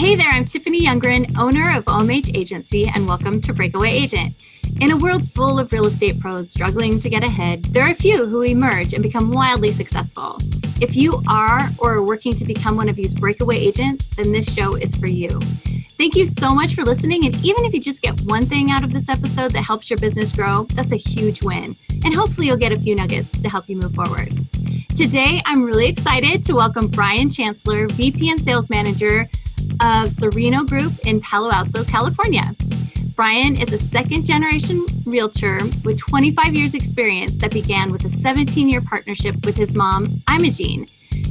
Hey there, I'm Tiffany Youngren, owner of OMH Agency, and welcome to Breakaway Agent. In a world full of real estate pros struggling to get ahead, there are a few who emerge and become wildly successful. If you are or are working to become one of these breakaway agents, then this show is for you. Thank you so much for listening. And even if you just get one thing out of this episode that helps your business grow, that's a huge win. And hopefully, you'll get a few nuggets to help you move forward. Today, I'm really excited to welcome Brian Chancellor, VP and Sales Manager of Sereno Group in Palo Alto, California. Brian is a second generation realtor with 25 years experience that began with a 17 year partnership with his mom, Imogene.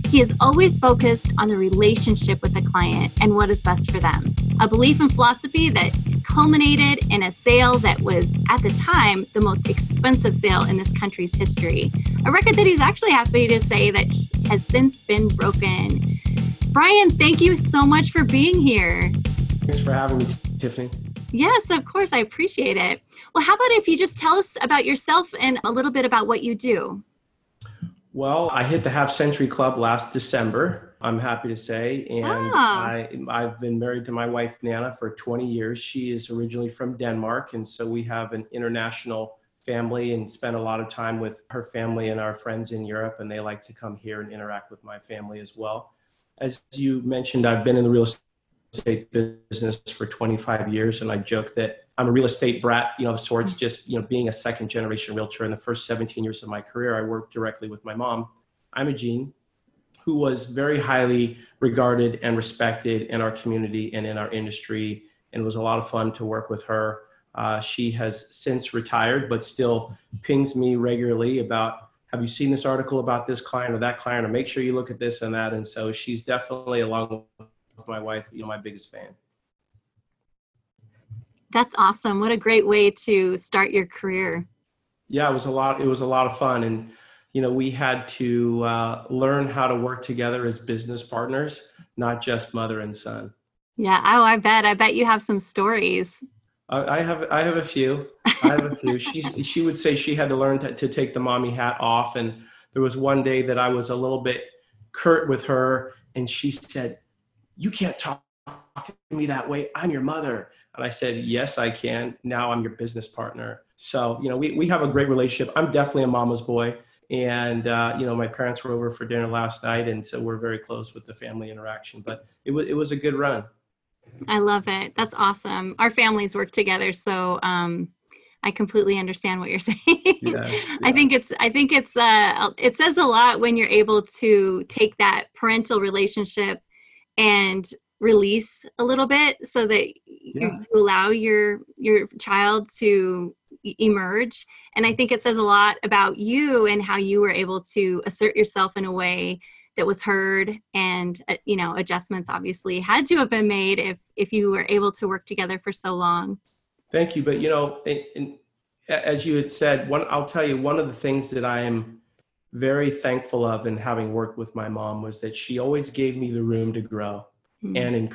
He is always focused on the relationship with the client and what is best for them. A belief and philosophy that culminated in a sale that was, at the time, the most expensive sale in this country's history. A record that he's actually happy to say that has since been broken. Brian, thank you so much for being here. Thanks for having me, Tiffany. Yes, of course. I appreciate it. Well, how about if you just tell us about yourself and a little bit about what you do? Well, I hit the Half Century Club last December, I'm happy to say. And ah. I, I've been married to my wife, Nana, for 20 years. She is originally from Denmark. And so we have an international family and spend a lot of time with her family and our friends in Europe. And they like to come here and interact with my family as well as you mentioned, I've been in the real estate business for 25 years, and I joke that I'm a real estate brat, you know, of sorts. Just you know, being a second generation realtor in the first 17 years of my career, I worked directly with my mom, Imogene, who was very highly regarded and respected in our community and in our industry, and it was a lot of fun to work with her. Uh, she has since retired, but still pings me regularly about have you seen this article about this client or that client or make sure you look at this and that. And so she's definitely along with my wife you know my biggest fan. That's awesome. What a great way to start your career. Yeah it was a lot it was a lot of fun. And you know we had to uh, learn how to work together as business partners not just mother and son. Yeah. Oh i bet. I bet you have some stories I have I have a few. I have a few. She she would say she had to learn to, to take the mommy hat off, and there was one day that I was a little bit curt with her, and she said, "You can't talk to me that way. I'm your mother." And I said, "Yes, I can. Now I'm your business partner." So you know, we we have a great relationship. I'm definitely a mama's boy, and uh, you know, my parents were over for dinner last night, and so we're very close with the family interaction. But it was it was a good run. I love it. That's awesome. Our families work together, so um, I completely understand what you're saying. Yeah, yeah. I think it's I think it's uh, it says a lot when you're able to take that parental relationship and release a little bit so that yeah. you allow your your child to emerge and i think it says a lot about you and how you were able to assert yourself in a way that was heard and uh, you know adjustments obviously had to have been made if if you were able to work together for so long. Thank you but you know in, in, as you had said one i'll tell you one of the things that i am very thankful of in having worked with my mom was that she always gave me the room to grow mm-hmm. and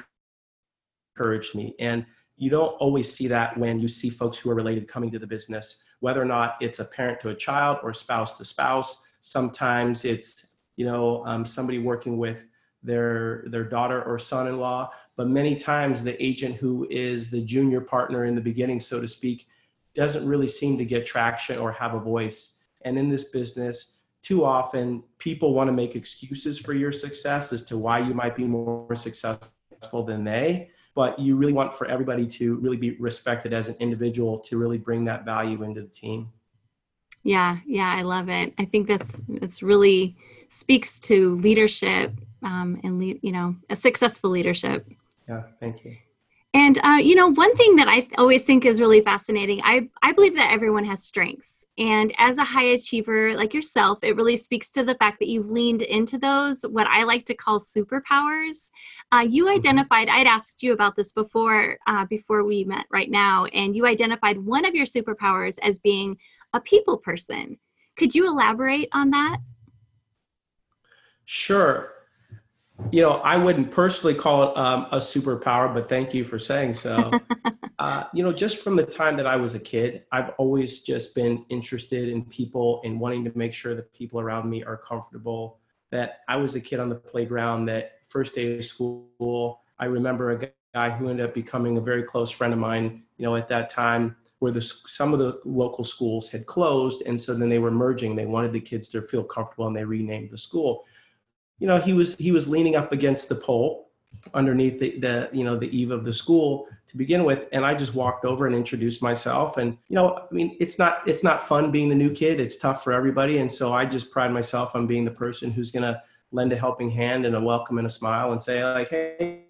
encouraged me. And you don't always see that when you see folks who are related coming to the business whether or not it's a parent to a child or spouse to spouse. Sometimes it's you know um, somebody working with their their daughter or son-in-law. But many times the agent who is the junior partner in the beginning so to speak doesn't really seem to get traction or have a voice. And in this business too often people want to make excuses for your success as to why you might be more successful than they. But you really want for everybody to really be respected as an individual to really bring that value into the team. Yeah yeah i love it. I think that's it's really speaks to leadership um, and lead, you know a successful leadership. Yeah, thank you. And uh, you know, one thing that I always think is really fascinating, I I believe that everyone has strengths, and as a high achiever like yourself, it really speaks to the fact that you've leaned into those what I like to call superpowers. Uh, you mm-hmm. identified, I'd asked you about this before uh, before we met right now, and you identified one of your superpowers as being a people person. Could you elaborate on that? Sure. You know, I wouldn't personally call it um, a superpower, but thank you for saying so. uh, you know, just from the time that I was a kid, I've always just been interested in people and wanting to make sure that people around me are comfortable. That I was a kid on the playground that first day of school, I remember a guy who ended up becoming a very close friend of mine, you know, at that time where the, some of the local schools had closed. And so then they were merging. They wanted the kids to feel comfortable and they renamed the school. You know, he was, he was leaning up against the pole underneath the, the you know the eave of the school to begin with. And i just walked over and introduced myself. And you know i mean it's not it's not fun being the new kid. It's tough for everybody. And so i just pride myself on being the person who's going to lend a helping hand and a welcome and a smile and say like hey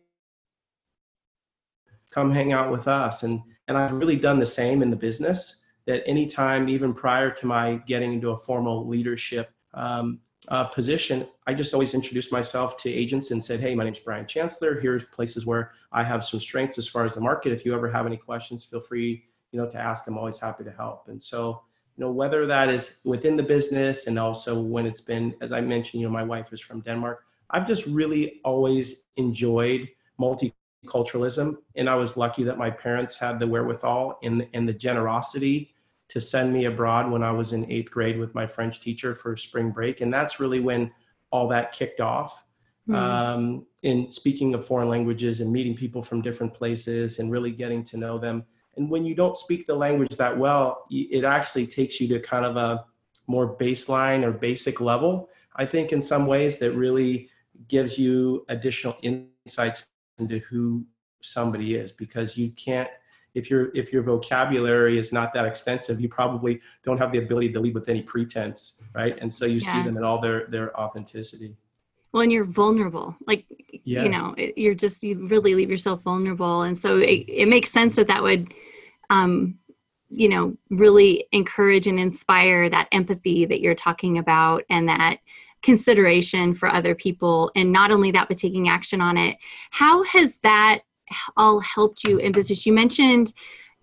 come hang out with us. And and i've really done the same in the business that anytime even prior to my getting into a formal leadership um, uh, position, I just always introduced myself to agents and said, "Hey, my name's Brian Chancellor. Here's places where I have some strengths as far as the market. If you ever have any questions, feel free, you know, to ask. I'm always happy to help." And so, you know, whether that is within the business and also when it's been, as I mentioned, you know, my wife is from Denmark. I've just really always enjoyed multiculturalism, and I was lucky that my parents had the wherewithal and and the generosity to send me abroad when I was in eighth grade with my French teacher for spring break. And that's really when all that kicked off. Mm. Um, in speaking of foreign languages and meeting people from different places and really getting to know them. And when you don't speak the language that well, it actually takes you to kind of a more baseline or basic level. I think in some ways that really gives you additional insights into who somebody is because you can't if your if your vocabulary is not that extensive you probably don't have the ability to lead with any pretense right and so you yeah. see them in all their their authenticity well and you're vulnerable like yes. you know you're just you really leave yourself vulnerable and so it, it makes sense that that would um you know really encourage and inspire that empathy that you're talking about and that consideration for other people and not only that but taking action on it how has that all helped you in business? You mentioned,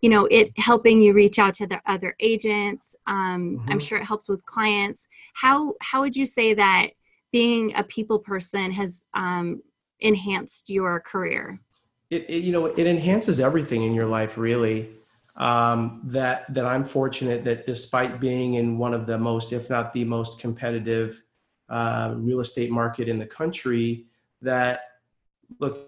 you know, it helping you reach out to the other agents. Um, mm-hmm. I'm sure it helps with clients. How how would you say that being a people person has um, enhanced your career? It, it, you know it enhances everything in your life really. Um, that that I'm fortunate that despite being in one of the most, if not the most competitive uh, real estate market in the country, that look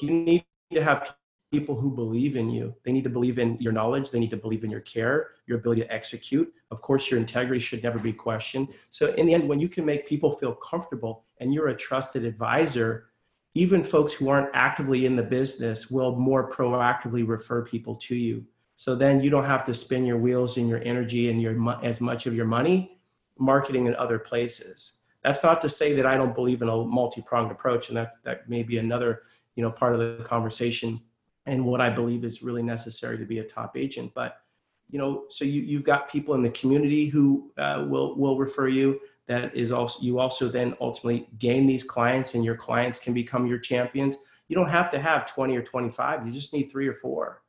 you need to have people who believe in you. They need to believe in your knowledge. They need to believe in your care, your ability to execute. Of course, your integrity should never be questioned. So, in the end, when you can make people feel comfortable and you're a trusted advisor, even folks who aren't actively in the business will more proactively refer people to you. So then you don't have to spin your wheels and your energy and your as much of your money marketing in other places. That's not to say that I don't believe in a multi-pronged approach, and that that may be another you know part of the conversation and what I believe is really necessary to be a top agent. But you know, so you you've got people in the community who uh, will will refer you. That is also you also then ultimately gain these clients, and your clients can become your champions. You don't have to have 20 or 25. You just need three or four.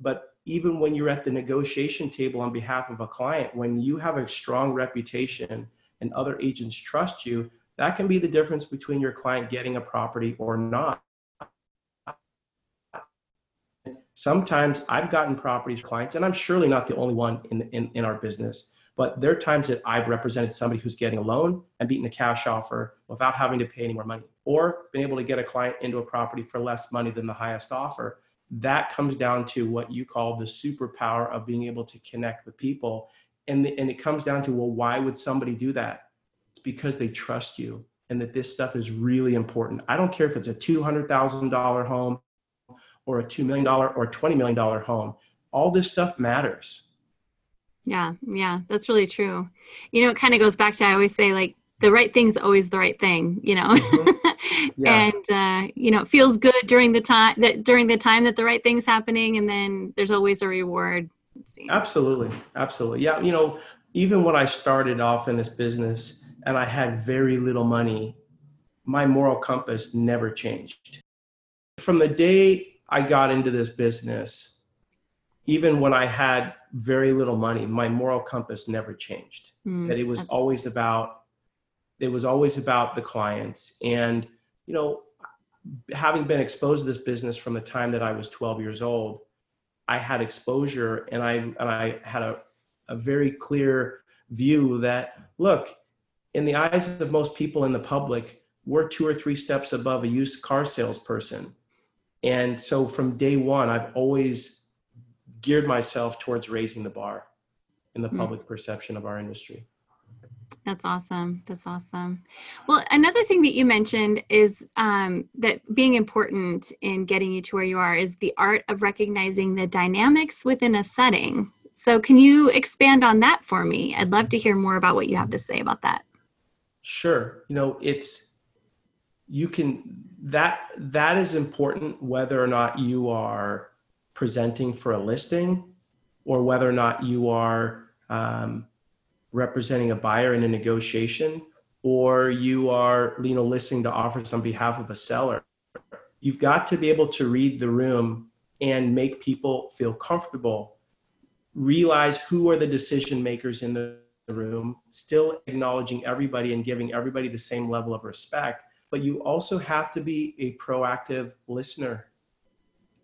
But even when you're at the negotiation table on behalf of a client, when you have a strong reputation and other agents trust you, that can be the difference between your client getting a property or not. Sometimes I've gotten properties clients, and I'm surely not the only one in, in, in our business, but there are times that I've represented somebody who's getting a loan and beaten a cash offer without having to pay any more money, or been able to get a client into a property for less money than the highest offer. That comes down to what you call the superpower of being able to connect with people. And, the, and it comes down to, well, why would somebody do that? It's because they trust you and that this stuff is really important. I don't care if it's a $200,000 home or a $2 million or $20 million home. All this stuff matters. Yeah, yeah, that's really true. You know, it kind of goes back to I always say, like, the right thing's always the right thing, you know. Mm-hmm. Yeah. and uh, you know, it feels good during the time that during the time that the right thing's happening, and then there's always a reward. Absolutely, absolutely. Yeah, you know, even when I started off in this business and I had very little money, my moral compass never changed. From the day I got into this business, even when I had very little money, my moral compass never changed. Mm, that it was always about it was always about the clients. And, you know, having been exposed to this business from the time that I was 12 years old, I had exposure and I and I had a, a very clear view that look, in the eyes of most people in the public, we're two or three steps above a used car salesperson And so from day one, I've always geared myself towards raising the bar in the mm. public perception of our industry. That's awesome. That's awesome. Well, another thing that you mentioned is um, that being important in getting you to where you are is the art of recognizing the dynamics within a setting. So, can you expand on that for me? I'd love to hear more about what you have to say about that. Sure. You know, it's you can that that is important whether or not you are presenting for a listing or whether or not you are um, representing a buyer in a negotiation or you are you know listening to offers on behalf of a seller. You've got to be able to read the room and make people feel comfortable. Realize who are the decision makers in the room still acknowledging everybody and giving everybody the same level of respect but you also have to be a proactive listener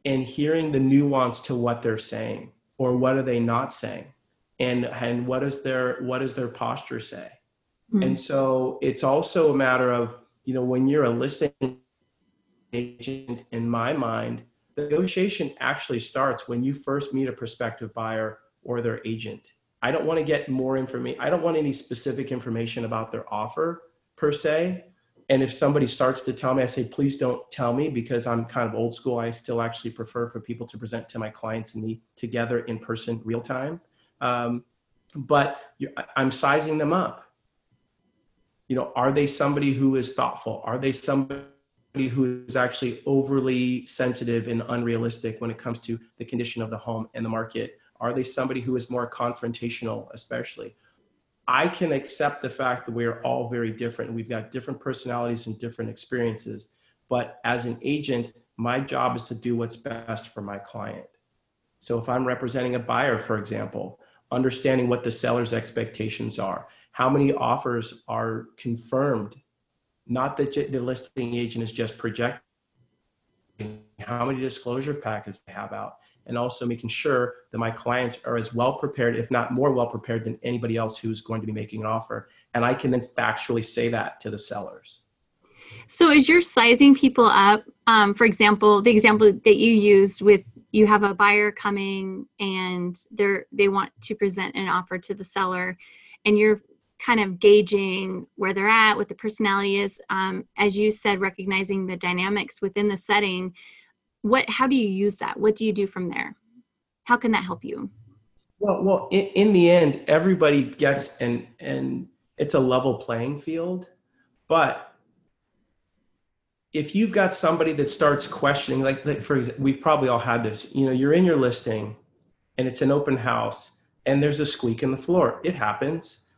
and hearing the nuance to what they're saying or what are they not saying and and what is their what does their posture say mm-hmm. and so it's also a matter of you know when you're a listing agent in my mind the negotiation actually starts when you first meet a prospective buyer or their agent i don't want to get more information i don't want any specific information about their offer per se and if somebody starts to tell me i say please don't tell me because i'm kind of old school i still actually prefer for people to present to my clients and me together in person real time um, but I'm sizing them up. You know, are they somebody who is thoughtful? Are they somebody who is actually overly sensitive and unrealistic when it comes to the condition of the home and the market? Are they somebody who is more confrontational, especially? I can accept the fact that we are all very different. We've got different personalities and different experiences. But as an agent, my job is to do what's best for my client. So if I'm representing a buyer, for example, understanding what the seller's expectations are, how many offers are confirmed, not that the listing agent is just projecting, how many disclosure packets they have out, and also making sure that my clients are as well prepared, if not more well prepared than anybody else who's going to be making an offer. And I can then factually say that to the sellers. So, as you're sizing people up, um, for example, the example that you used with you have a buyer coming and they're they want to present an offer to the seller and you're kind of gauging where they're at what the personality is um, as you said recognizing the dynamics within the setting what how do you use that what do you do from there how can that help you well well in, in the end everybody gets and and it's a level playing field but if you've got somebody that starts questioning, like, like for example, we've probably all had this, you know, you're in your listing and it's an open house and there's a squeak in the floor. It happens.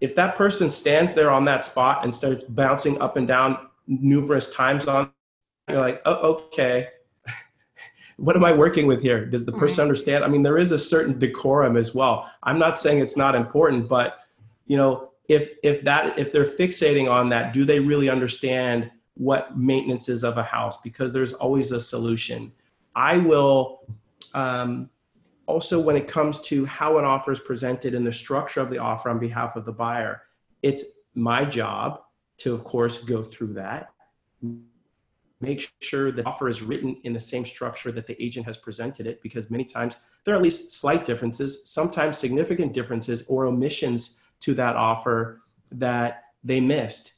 If that person stands there on that spot and starts bouncing up and down numerous times on, you're like, oh, okay. what am I working with here? Does the person understand? I mean, there is a certain decorum as well. I'm not saying it's not important, but you know, if if that if they're fixating on that, do they really understand what maintenance is of a house because there's always a solution. I will um, also, when it comes to how an offer is presented and the structure of the offer on behalf of the buyer, it's my job to, of course, go through that. Make sure the offer is written in the same structure that the agent has presented it, because many times there are at least slight differences, sometimes significant differences or omissions to that offer that they missed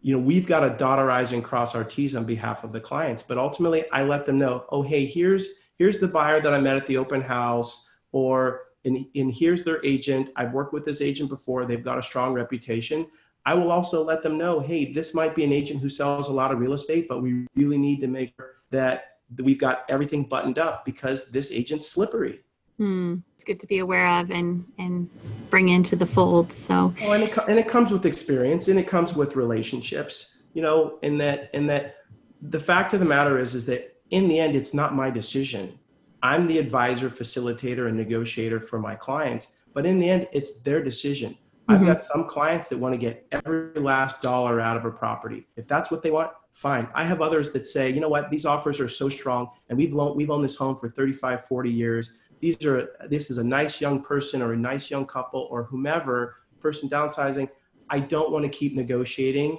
you know, we've got to dot our I's and cross our T's on behalf of the clients. But ultimately, I let them know, oh, hey, here's here's the buyer that I met at the open house, or and, and here's their agent. I've worked with this agent before. They've got a strong reputation. I will also let them know, hey, this might be an agent who sells a lot of real estate, but we really need to make sure that we've got everything buttoned up because this agent's slippery. Hmm. It's good to be aware of and and bring into the fold. So, well, and it and it comes with experience and it comes with relationships. You know, in that in that the fact of the matter is is that in the end, it's not my decision. I'm the advisor, facilitator, and negotiator for my clients. But in the end, it's their decision. Mm-hmm. I've got some clients that want to get every last dollar out of a property. If that's what they want, fine. I have others that say, you know what, these offers are so strong and we've loaned, we've owned this home for 35, 40 years these are this is a nice young person or a nice young couple or whomever person downsizing i don't want to keep negotiating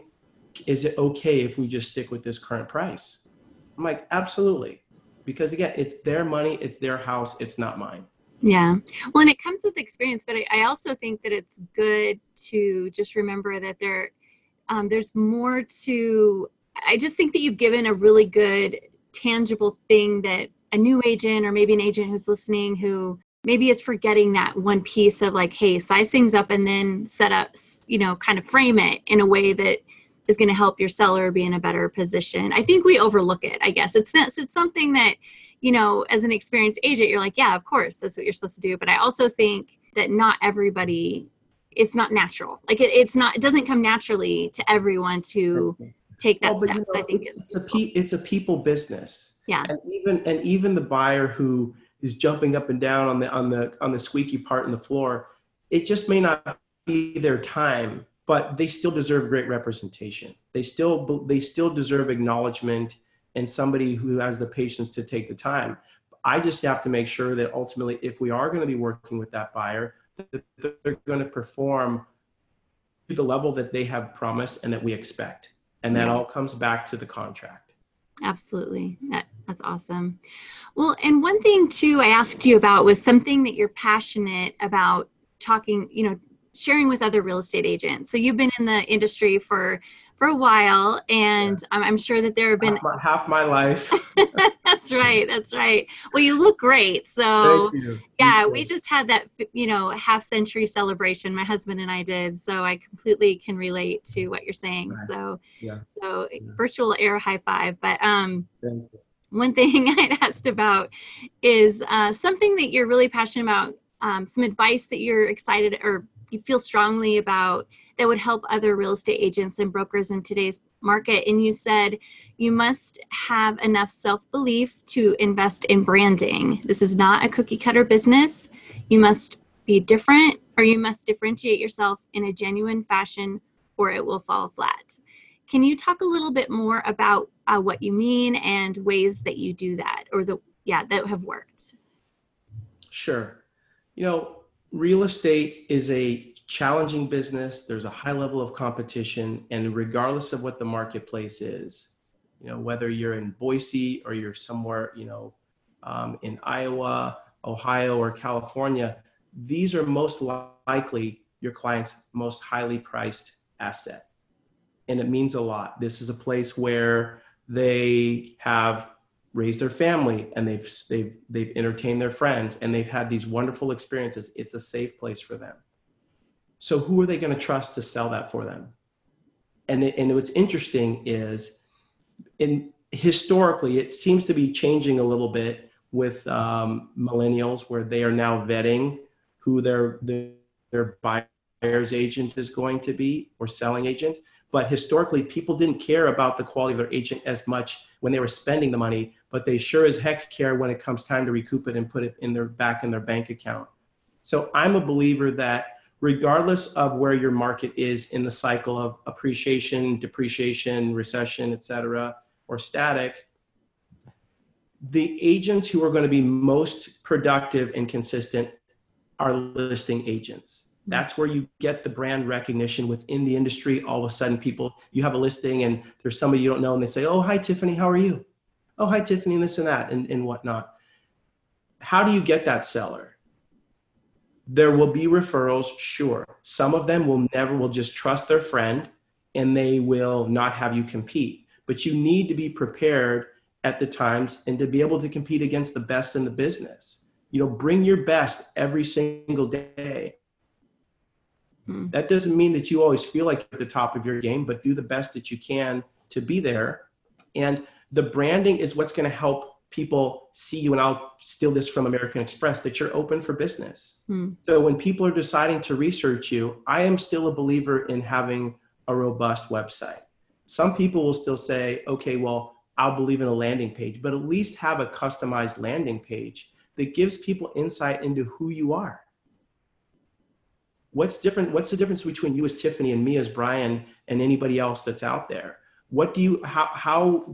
is it okay if we just stick with this current price I'm like, absolutely. Because again, it's their money, it's their house, it's not mine. Yeah. Well, and it comes with experience, but I, I also think that it's good to just remember that there, um, there's more to, I just think that you've given a really good, tangible thing that a new agent or maybe an agent who's listening who maybe is forgetting that one piece of like, hey, size things up and then set up, you know, kind of frame it in a way that is going to help your seller be in a better position. I think we overlook it, I guess. It's, it's something that, you know, as an experienced agent, you're like, yeah, of course, that's what you're supposed to do. But I also think that not everybody, it's not natural. Like it, it's not, it doesn't come naturally to everyone to take that oh, well, steps. You know, I think it's, it's, a pe- it's a people business. Yeah. And even and even the buyer who is jumping up and down on the on the on the squeaky part in the floor, it just may not be their time, but they still deserve great representation. They still they still deserve acknowledgement and somebody who has the patience to take the time. I just have to make sure that ultimately, if we are going to be working with that buyer, that they're going to perform to the level that they have promised and that we expect. And that yeah. all comes back to the contract. Absolutely. That, that's awesome. Well, and one thing too, I asked you about was something that you're passionate about talking, you know, sharing with other real estate agents. So you've been in the industry for for a while, and. I'm, I'm, sure that there have been half my, half my life. that's right. That's right. Well, you look great. So yeah, we just had that you know half century celebration. My husband and I did, so I completely can relate to what you're saying. Right. So yeah. So yeah. virtual air high five. But um. One thing I'd asked about is uh, something that you're really passionate about, um, some advice that you're excited or you feel strongly about that would help other real estate agents and brokers in today's market. And you said you must have enough self belief to invest in branding. This is not a cookie cutter business. You must be different or you must differentiate yourself in a genuine fashion or it will fall flat. Can you talk a little bit more about uh, what you mean and ways that you do that or the yeah that have worked? Sure. You know, real estate is a challenging business. There's a high level of competition, and regardless of what the marketplace is, you know, whether you're in Boise or you're somewhere, you know, um, in Iowa, Ohio, or California, these are most likely your client's most highly priced asset. And it means a lot. This is a place where they have raised their family and they've they've they've entertained their friends and they've had these wonderful experiences. It's a safe place for them. So who are they going to trust to sell that for them? And, and what's interesting is in historically, it seems to be changing a little bit with um, millennials where they are now vetting who their, their, their buyer's agent is going to be or selling agent. But historically, people didn't care about the quality of their agent as much when they were spending the money, but they sure as heck care when it comes time to recoup it and put it in their back in their bank account. So I'm a believer that regardless of where your market is in the cycle of appreciation, depreciation, recession, et cetera, or static, the agents who are going to be most productive and consistent are listing agents. That's where you get the brand recognition within the industry. All of a sudden, people, you have a listing and there's somebody you don't know, and they say, Oh, hi, Tiffany, how are you? Oh, hi, Tiffany, and this and that, and, and whatnot. How do you get that seller? There will be referrals, sure. Some of them will never, will just trust their friend and they will not have you compete. But you need to be prepared at the times and to be able to compete against the best in the business. You know, bring your best every single day. Hmm. That doesn't mean that you always feel like at the top of your game, but do the best that you can to be there. And the branding is what's going to help people see you and i'll steal this from american express that you're open for business. Hmm. so when people are deciding to research you i am still a believer in having a robust website. Some people will still say okay well i'll believe in a landing page but at least have a customized landing page that gives people insight into who you are. What's different what's the difference between you as tiffany and me as brian and anybody else that's out there? What do you how how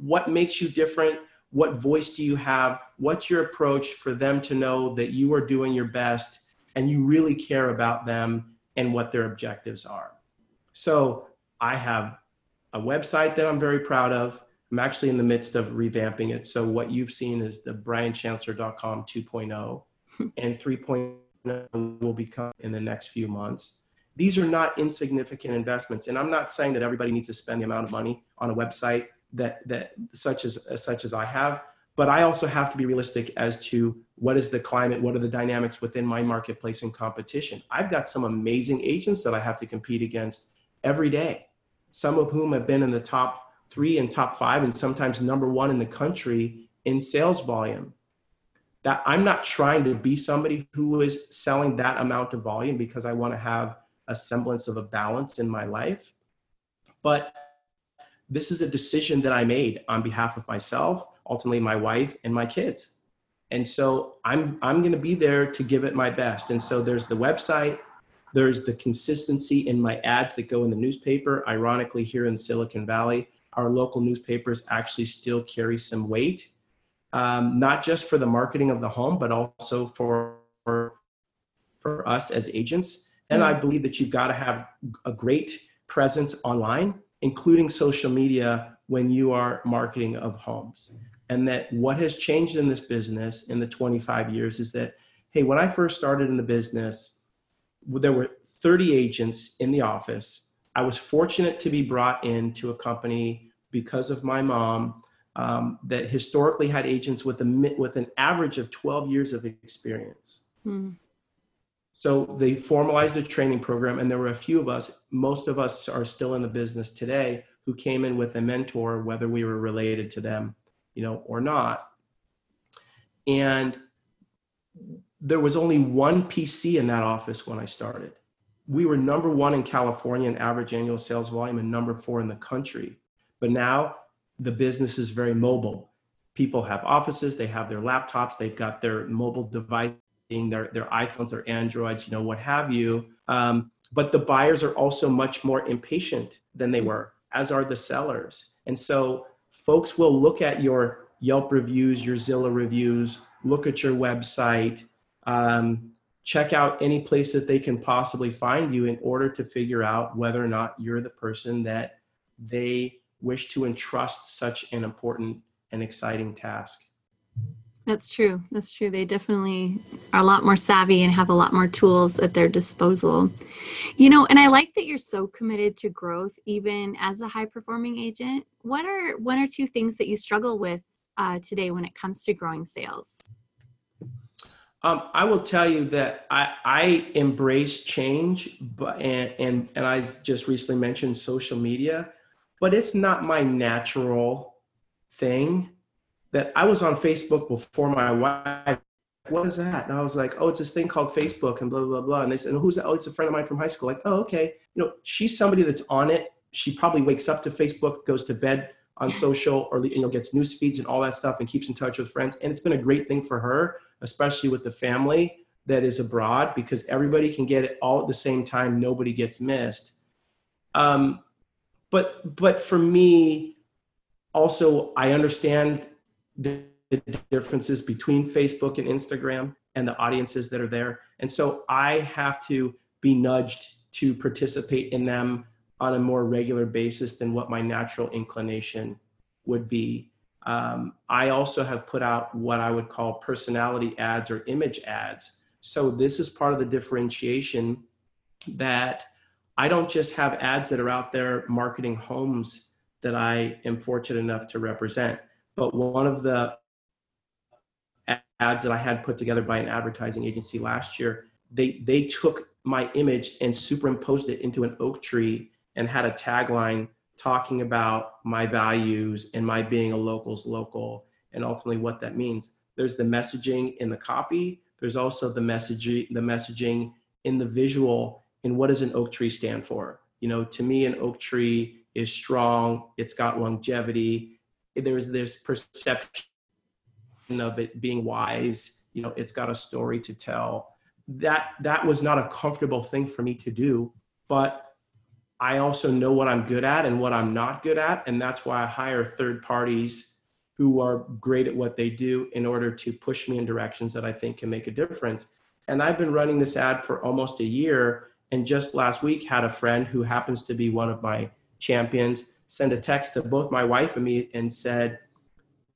what makes you different what voice do you have what's your approach for them to know that you are doing your best and you really care about them and what their objectives are so i have a website that i'm very proud of I'm actually in the midst of revamping it. So what you've seen is the brianchancellor.com 2.0 hmm. and 3.0 will become in the next few months. These are not insignificant investments. And I'm not saying that everybody needs to spend the amount of money on a website that, that such as, such as I have, but I also have to be realistic as to what is the climate, what are the dynamics within my marketplace and competition. I've got some amazing agents that I have to compete against every day, some of whom have been in the top three and top five, and sometimes number one in the country in sales volume. That I'm not trying to be somebody who is selling that amount of volume because I want to have a semblance of a balance in my life. But this is a decision that I made on behalf of myself, ultimately my wife and my kids. And so I'm I'm going to be there to give it my best. And so there's the website, there's the consistency in my ads that go in the newspaper. Ironically, here in Silicon Valley, our local newspapers actually still carry some weight, um, not just for the marketing of the home, but also for for, us as agents. And I mm. believe that you've got to have a great presence online, including social media, when you are marketing of homes. And that what has changed in this business in the 25 years is that, hey, when I first started in the business, there were 30 agents in the office. I was fortunate to be brought into a company because of my mom um, that historically had agents with a with an average of 12 years of experience. Hmm. So they formalized a training program, and there were a few of us. Most of us are still in the business today who came in with a mentor, whether we were related to them you know, or not. And there was only one PC in that office when I started. We were number one in California in average annual sales volume and number four in the country. But now the business is very mobile. People have offices, they have their laptops, they've got their mobile device, their, their iPhones, their Androids, you know, what have you. Um, but the buyers are also much more impatient than they were, as are the sellers. And so folks will look at your Yelp reviews, your Zillow reviews, look at your website, um, check out any place that they can possibly find you in order to figure out whether or not you're the person that they wish to entrust such an important and exciting task. That's true. That's true. They definitely are a lot more savvy and have a lot more tools at their disposal. You know, and I like that you're so committed to growth, even as a high performing agent. What are one or two things that you struggle with uh, today when it comes to growing sales? Um, I will tell you that I, I embrace change, but and, and and I just recently mentioned social media, but it's not my natural thing that I was on Facebook before my wife. What is that? And I was like, oh, it's this thing called Facebook and blah, blah, blah. And they said, who's that? Oh, it's a friend of mine from high school. Like, oh, okay. You know, she's somebody that's on it. She probably wakes up to Facebook, goes to bed on social or, you know, gets news feeds and all that stuff and keeps in touch with friends. And it's been a great thing for her, especially with the family that is abroad because everybody can get it all at the same time. Nobody gets missed. Um, but, but for me, also, I understand the differences between Facebook and Instagram and the audiences that are there. And so I have to be nudged to participate in them on a more regular basis than what my natural inclination would be. Um, I also have put out what I would call personality ads or image ads. So this is part of the differentiation that I don't just have ads that are out there marketing homes that I am fortunate enough to represent but one of the ads that I had put together by an advertising agency last year, they they took my image and superimposed it into an oak tree and had a tagline talking about my values and my being a local's local and ultimately what that means. There's the messaging in the copy. There's also the messaging the messaging in the visual and what does an oak tree stand for? You know, to me, an oak tree is strong. It's got longevity there's this perception of it being wise. You know it's got a story to tell. That that was not a comfortable thing for me to do but i also know what i'm good at and what i'm not good at and that's why i hire third parties who are great at what they do in order to push me in directions that i think can make a difference. And i've been running this ad for almost a year and just last week had a friend who happens to be one of my champions sent a text to both my wife and me and said,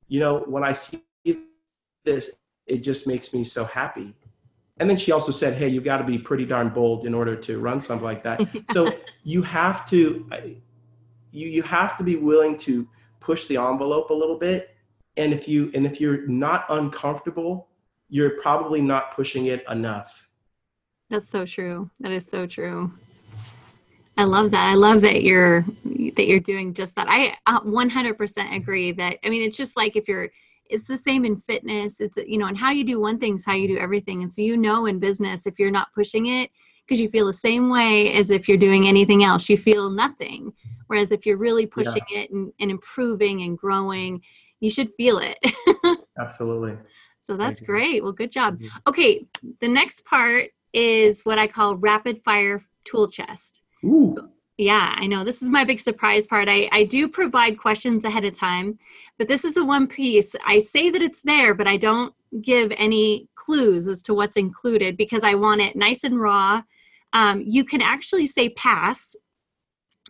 you know, when I see this, it just makes me so happy. And then she also said, hey, you've got to be pretty darn bold in order to run something like that. so you have to, you, you have to be willing to push the envelope a little bit. And if you, and if you're not uncomfortable, you're probably not pushing it enough. That's so true. That is so true. I love that. I love that you're that you're doing just that. I uh, 100% mm-hmm. agree that I mean it's just like if you're it's the same in fitness. It's you know, and how you do one thing is how you do mm-hmm. everything. And so you know in business if you're not pushing it because you feel the same way as if you're doing anything else, you feel nothing. Whereas if you're really pushing yeah. it and, and improving and growing, you should feel it. Absolutely. So that's great. Well, good job. Mm-hmm. Okay, the next part is what I call rapid fire tool chest. Ooh. Yeah, I know. This is my big surprise part. I, I do provide questions ahead of time, but this is the one piece I say that it's there, but I don't give any clues as to what's included because I want it nice and raw. Um, you can actually say pass,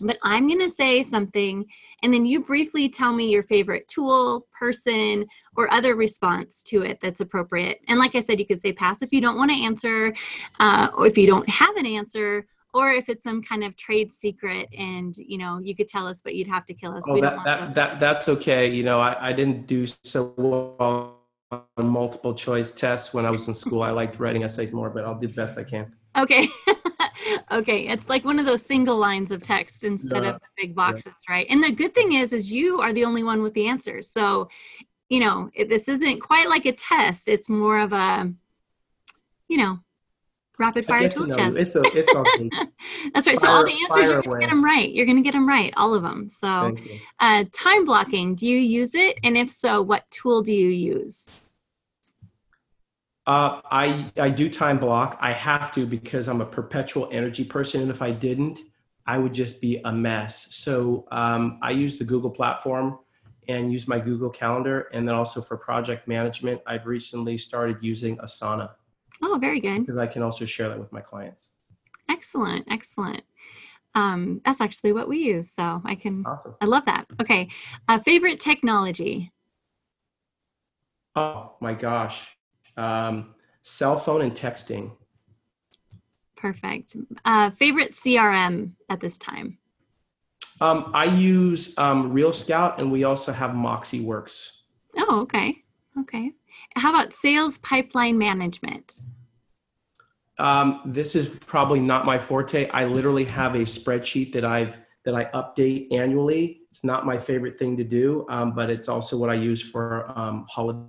but I'm going to say something, and then you briefly tell me your favorite tool, person, or other response to it that's appropriate. And like I said, you could say pass if you don't want to answer, uh, or if you don't have an answer, or if it's some kind of trade secret and you know you could tell us but you'd have to kill us. Oh, that, that, that, that's okay. You know I, I didn't do so well on multiple choice tests when i was in school. I liked writing essays more but i'll do the best i can. Okay. Okay it's like one of those single lines of text instead of the big boxes yeah. right? And the good thing is is you are the only one with the answers. So you know this isn't quite like a test. It's more of a you know rapid fire tool chest. It's a, it's okay. That's right. Fire, so all the answers you're going to get them right. You're going to get them right, all of them. So, uh, time blocking. Do you use it? And if so, what tool do you use? Uh, I I do time block. I have to because I'm a perpetual energy person, and if I didn't, I would just be a mess. So um, I use the Google platform and use my Google Calendar, and then also for project management, I've recently started using Asana. Oh, very good. Because I can also share that with my clients. Excellent, excellent. Um, that's actually what we use, so I can. Awesome. I love that. Okay, uh, favorite technology. Oh my gosh, um, cell phone and texting. Perfect. Uh, favorite CRM at this time. Um, I use um, RealScout, and we also have MoxiWorks. Oh, okay, okay. How about sales pipeline management? Um, this is probably not my forte. I literally have a spreadsheet that I've that I update annually. It's not my favorite thing to do, um, but it's also what I use for um, holiday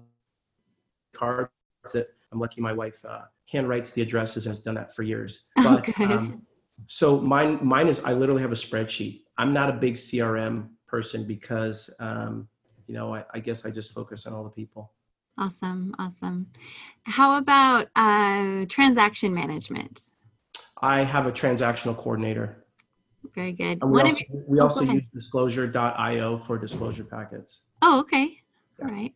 cards. That I'm lucky my wife uh, handwrites the addresses and has done that for years. But okay. um, so mine mine is I literally have a spreadsheet. I'm not a big CRM person because um, you know I, I guess I just focus on all the people. Awesome, awesome. How about uh, transaction management? I have a transactional coordinator. Very good. And we also, you, we oh, also use disclosure.io for disclosure packets. Oh, okay. Yeah. All right.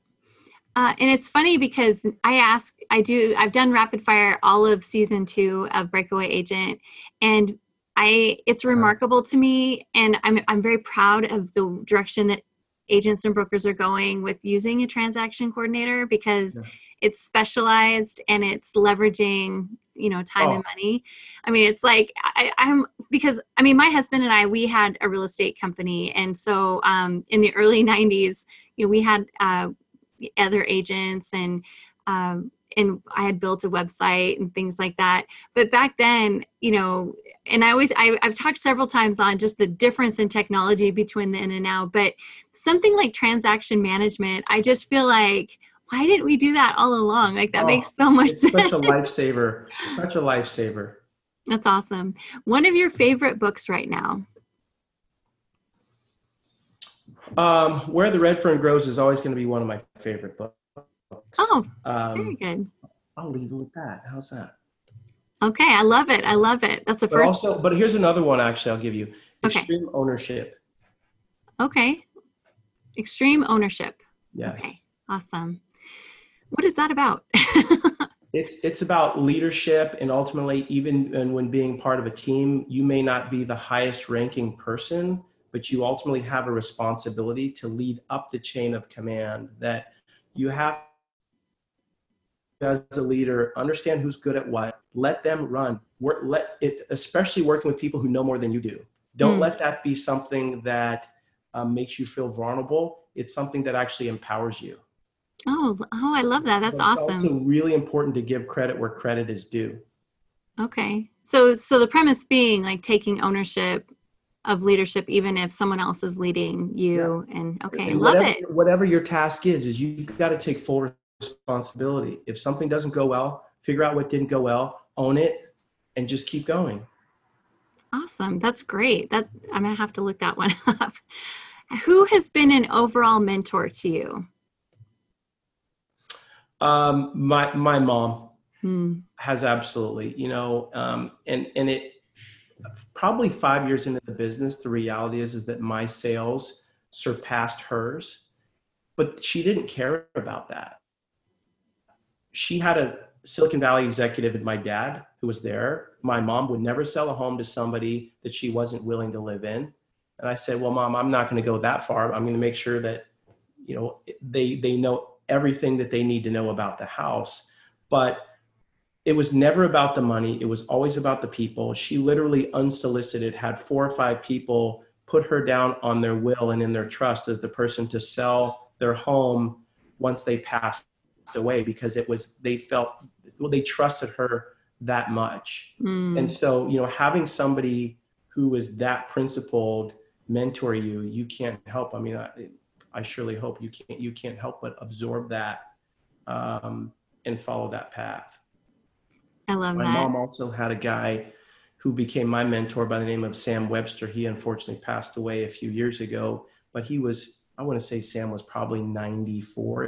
Uh, and it's funny because I ask, I do, I've done rapid fire all of season two of Breakaway Agent, and I, it's remarkable to me, and I'm, I'm very proud of the direction that agents and brokers are going with using a transaction coordinator because yeah. it's specialized and it's leveraging you know time oh. and money i mean it's like I, am because i mean my husband and i we had a real estate company and so um, in the early 90s you know we had uh, other agents and um, and I had built a website and things like that. But back then, you know, and I always I, have talked several times on just the difference in technology between then and now. But something like transaction management, I just feel like why didn't we do that all along? Like that oh, makes so much sense. Such a lifesaver. Such a lifesaver. That's awesome. One of your favorite books right now. Um, Where the Red Fern Grows is always going to be one of my favorite books. Oh, um, very good. I'll leave it with that. How's that? Okay, I love it. I love it. That's the but first. Also, but here's another one. Actually, I'll give you extreme okay. ownership. Okay, extreme ownership. Yes. Okay, awesome. What is that about? it's it's about leadership, and ultimately, even and when being part of a team, you may not be the highest ranking person, but you ultimately have a responsibility to lead up the chain of command that you have as a leader understand who's good at what let them run work let it especially working with people who know more than you do. Don't mm. let that be something that um, makes you feel vulnerable. It's something that actually empowers you. Oh oh i love that. That's but awesome it's also really important to give credit where credit is due. Okay. So so the premise being like taking ownership of leadership even if someone else is leading you yeah. and okay and love whatever, it. whatever your task is is you've got to take full responsibility. If something doesn't go well figure out what didn't go well own it and just keep going. Awesome. That's great. That i'm gonna have to look that one up. Who has been an overall mentor to you? Um my my mom hmm. has absolutely you know um and and it probably five years into the business, the reality is is that my sales surpassed hers, but she didn't care about that. She had a Silicon Valley executive and my dad who was there. My mom would never sell a home to somebody that she wasn't willing to live in. And I said, "Well, mom, I'm not going to go that far. I'm going to make sure that you know they they know everything that they need to know about the house." But it was never about the money it was always about the people she literally unsolicited had four or five people put her down on their will and in their trust as the person to sell their home once they passed away because it was they felt well they trusted her that much mm. and so you know having somebody who is that principled mentor you you can't help i mean i, I surely hope you can't you can't help but absorb that um, and follow that path I love my that. mom also had a guy who became my mentor by the name of Sam Webster. He unfortunately passed away a few years ago, but he was, I want to say Sam was probably 94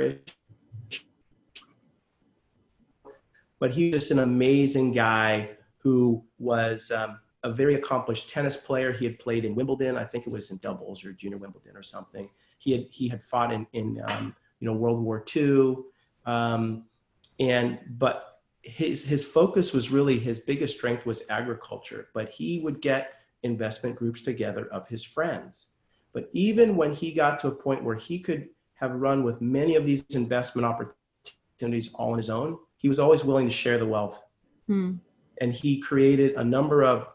But he was just an amazing guy who was um, a very accomplished tennis player. He had played in Wimbledon, I think it was in doubles or junior Wimbledon or something. He had, he had fought in, in um, you know, World War II. Um, and, but his his focus was really his biggest strength was agriculture, but he would get investment groups together of his friends. But even when he got to a point where he could have run with many of these investment opportunities all on his own, he was always willing to share the wealth. Hmm. And he created a number of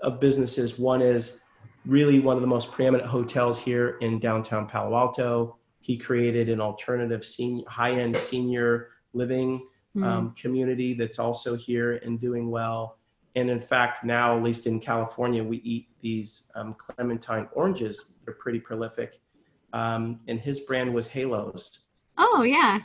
of businesses. One is really one of the most preeminent hotels here in downtown Palo Alto. He created an alternative senior, high-end senior living mm. um, community that's also here and doing well. And in fact, now, at least in California, we eat these um, clementine oranges. They're pretty prolific. Um, and his brand was Halos. Oh, yeah.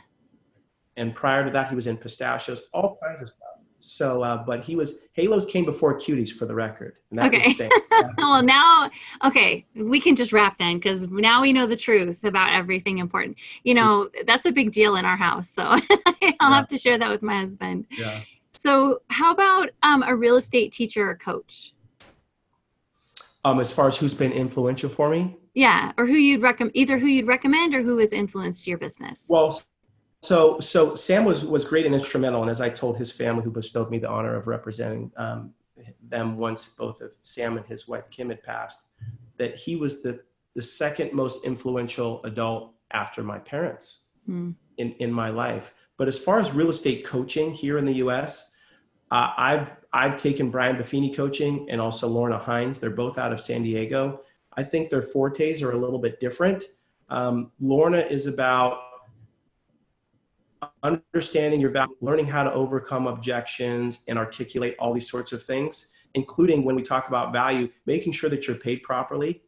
And prior to that, he was in pistachios, all kinds of stuff. So, uh, but he was Halos came before Cuties for the record. okay. well, now, okay, we can just wrap then because now we know the truth about everything important. You know, that's a big deal in our house. So I'll yeah. have to share that with my husband. Yeah. So, how about um, a real estate teacher or coach? Um, as far as who's been influential for me? Yeah, or who you'd recommend, either who you'd recommend or who has influenced your business. Well, so, so Sam was was great and instrumental, and as I told his family, who bestowed me the honor of representing um, them once both of Sam and his wife Kim had passed, that he was the the second most influential adult after my parents mm. in in my life. But as far as real estate coaching here in the U.S., uh, I've I've taken Brian Buffini coaching and also Lorna Hines. They're both out of San Diego. I think their fortes are a little bit different. Um, Lorna is about understanding your value, learning how to overcome objections and articulate all these sorts of things, including when we talk about value, making sure that you're paid properly.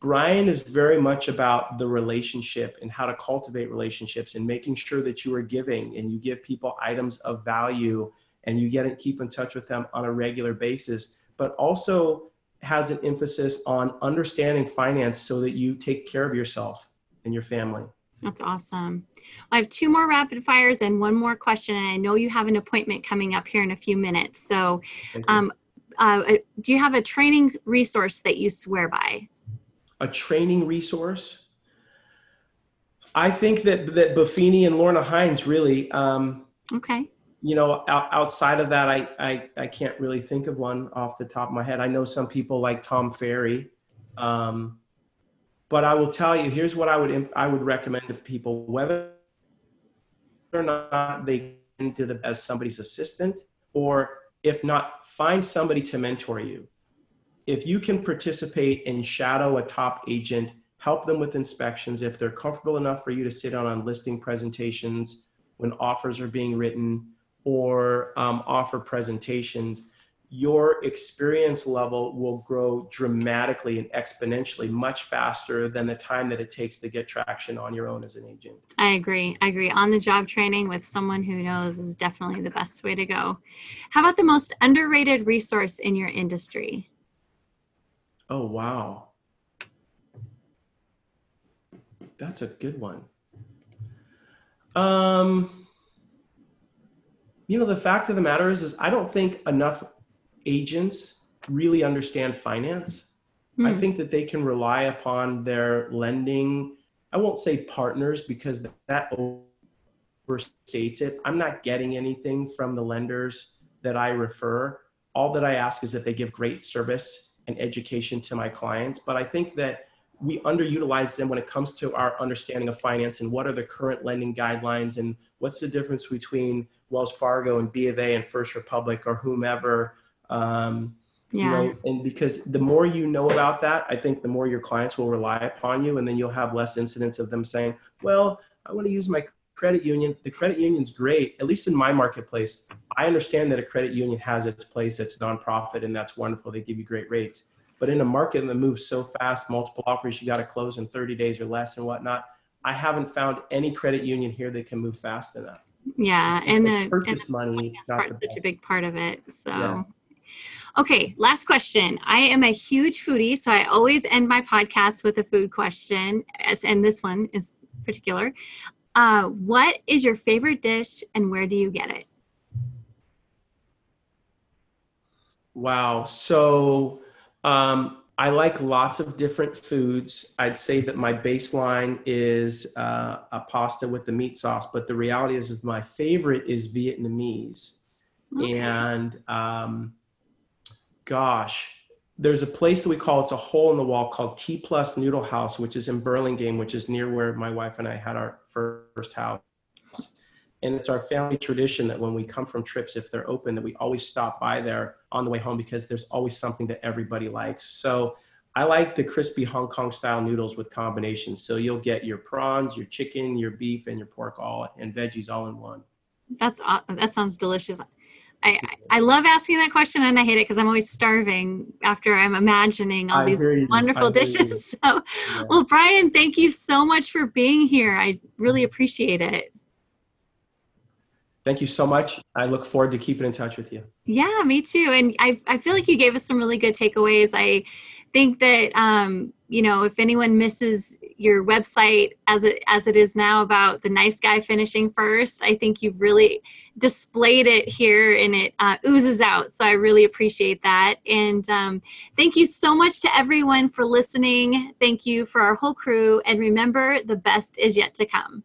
Brian is very much about the relationship and how to cultivate relationships and making sure that you are giving and you give people items of value and you get and keep in touch with them on a regular basis, but also has an emphasis on understanding finance so that you take care of yourself and your family. That's awesome. I have two more rapid fires and one more question. And I know you have an appointment coming up here in a few minutes. So, um, uh, uh, do you have a training resource that you swear by? A training resource? I think that that Buffini and Lorna Hines really. Um, okay. You know, out, outside of that, I, I I can't really think of one off the top of my head. I know some people like Tom Ferry Um, but I will tell you, here's what I would I would recommend to people, whether or not they into the as somebody's assistant, or if not, find somebody to mentor you. If you can participate and shadow a top agent, help them with inspections. If they're comfortable enough for you to sit on on listing presentations when offers are being written or um, offer presentations, your experience level will grow dramatically and exponentially much faster than the time that it takes to get traction on your own as an agent. I agree. I agree. On the job training with someone who knows is definitely the best way to go. How about the most underrated resource in your industry? Oh, wow. That's a good one. Um, you know, the fact of the matter is, is I don't think enough agents really understand finance. Mm. I hmm. think that they can rely upon their lending. I won't say partners because that overstates it. I'm not getting anything from the lenders that I refer. All that I ask is that they give great service and education to my clients. But I think that we underutilize them when it comes to our understanding of finance and what are the current lending guidelines and what's the difference between Wells Fargo and B of A and First Republic or whomever um, yeah. You know, and because the more you know about that, I think the more your clients will rely upon you, and then you'll have less incidents of them saying, "Well, I want to use my credit union. The credit union's great, at least in my marketplace. I understand that a credit union has its place. It's nonprofit, and that's wonderful. They give you great rates. But in a market that moves so fast, multiple offers you got to close in 30 days or less, and whatnot, I haven't found any credit union here that can move fast enough. Yeah, and the purchase and money is not such a big part of it. So. Yes. Okay, last question. I am a huge foodie, so I always end my podcast with a food question, and this one is particular. Uh, what is your favorite dish, and where do you get it? Wow. So um, I like lots of different foods. I'd say that my baseline is uh, a pasta with the meat sauce, but the reality is, is my favorite is Vietnamese, okay. and um, gosh, there's a place that we call it's a hole in the wall called T Plus Noodle House, which is in Burlingame, which is near where my wife and I had our first house. And it's our family tradition that when we come from trips, if they're open, that we always stop by there on the way home because there's always something that everybody likes. So I like the crispy Hong Kong style noodles with combinations. So you'll get your prawns, your chicken, your beef, and your pork all and veggies all in one. That's that sounds delicious. I, I love asking that question and I hate it because I'm always starving after I'm imagining all I these wonderful dishes. So, yeah. well, Brian, thank you so much for being here. I really appreciate it. Thank you so much. I look forward to keeping in touch with you. Yeah, me too. And I, I feel like you gave us some really good takeaways. I think that, um, you know, if anyone misses your website as it, as it is now about the nice guy finishing first, I think you've really displayed it here and it uh, oozes out. So I really appreciate that. And um, thank you so much to everyone for listening. Thank you for our whole crew. And remember, the best is yet to come.